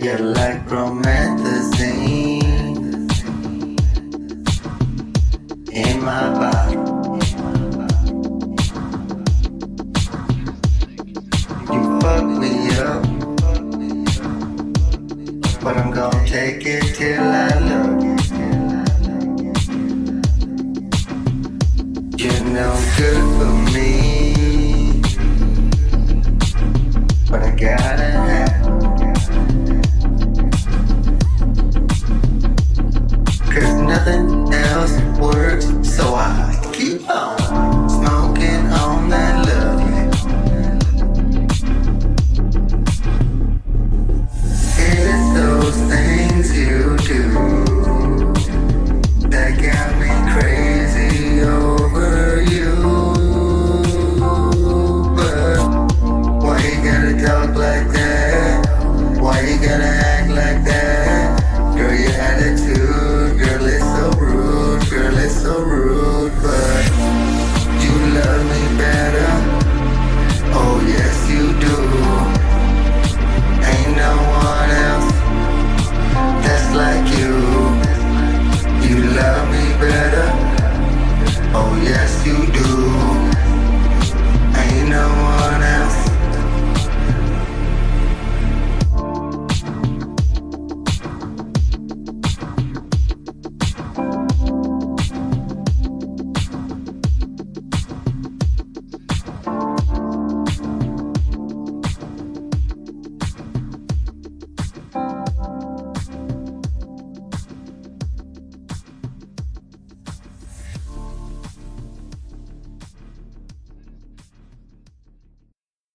Yeah, like promethazine in my body. You fuck me up, but I'm gonna take it till I love you. You're no good for me. gonna act like that. Girl, your attitude, girl, it's so rude, girl, it's so rude, but you love me better. Oh, yes, you do. Ain't no one else that's like you. You love me better. Oh, yes, you do.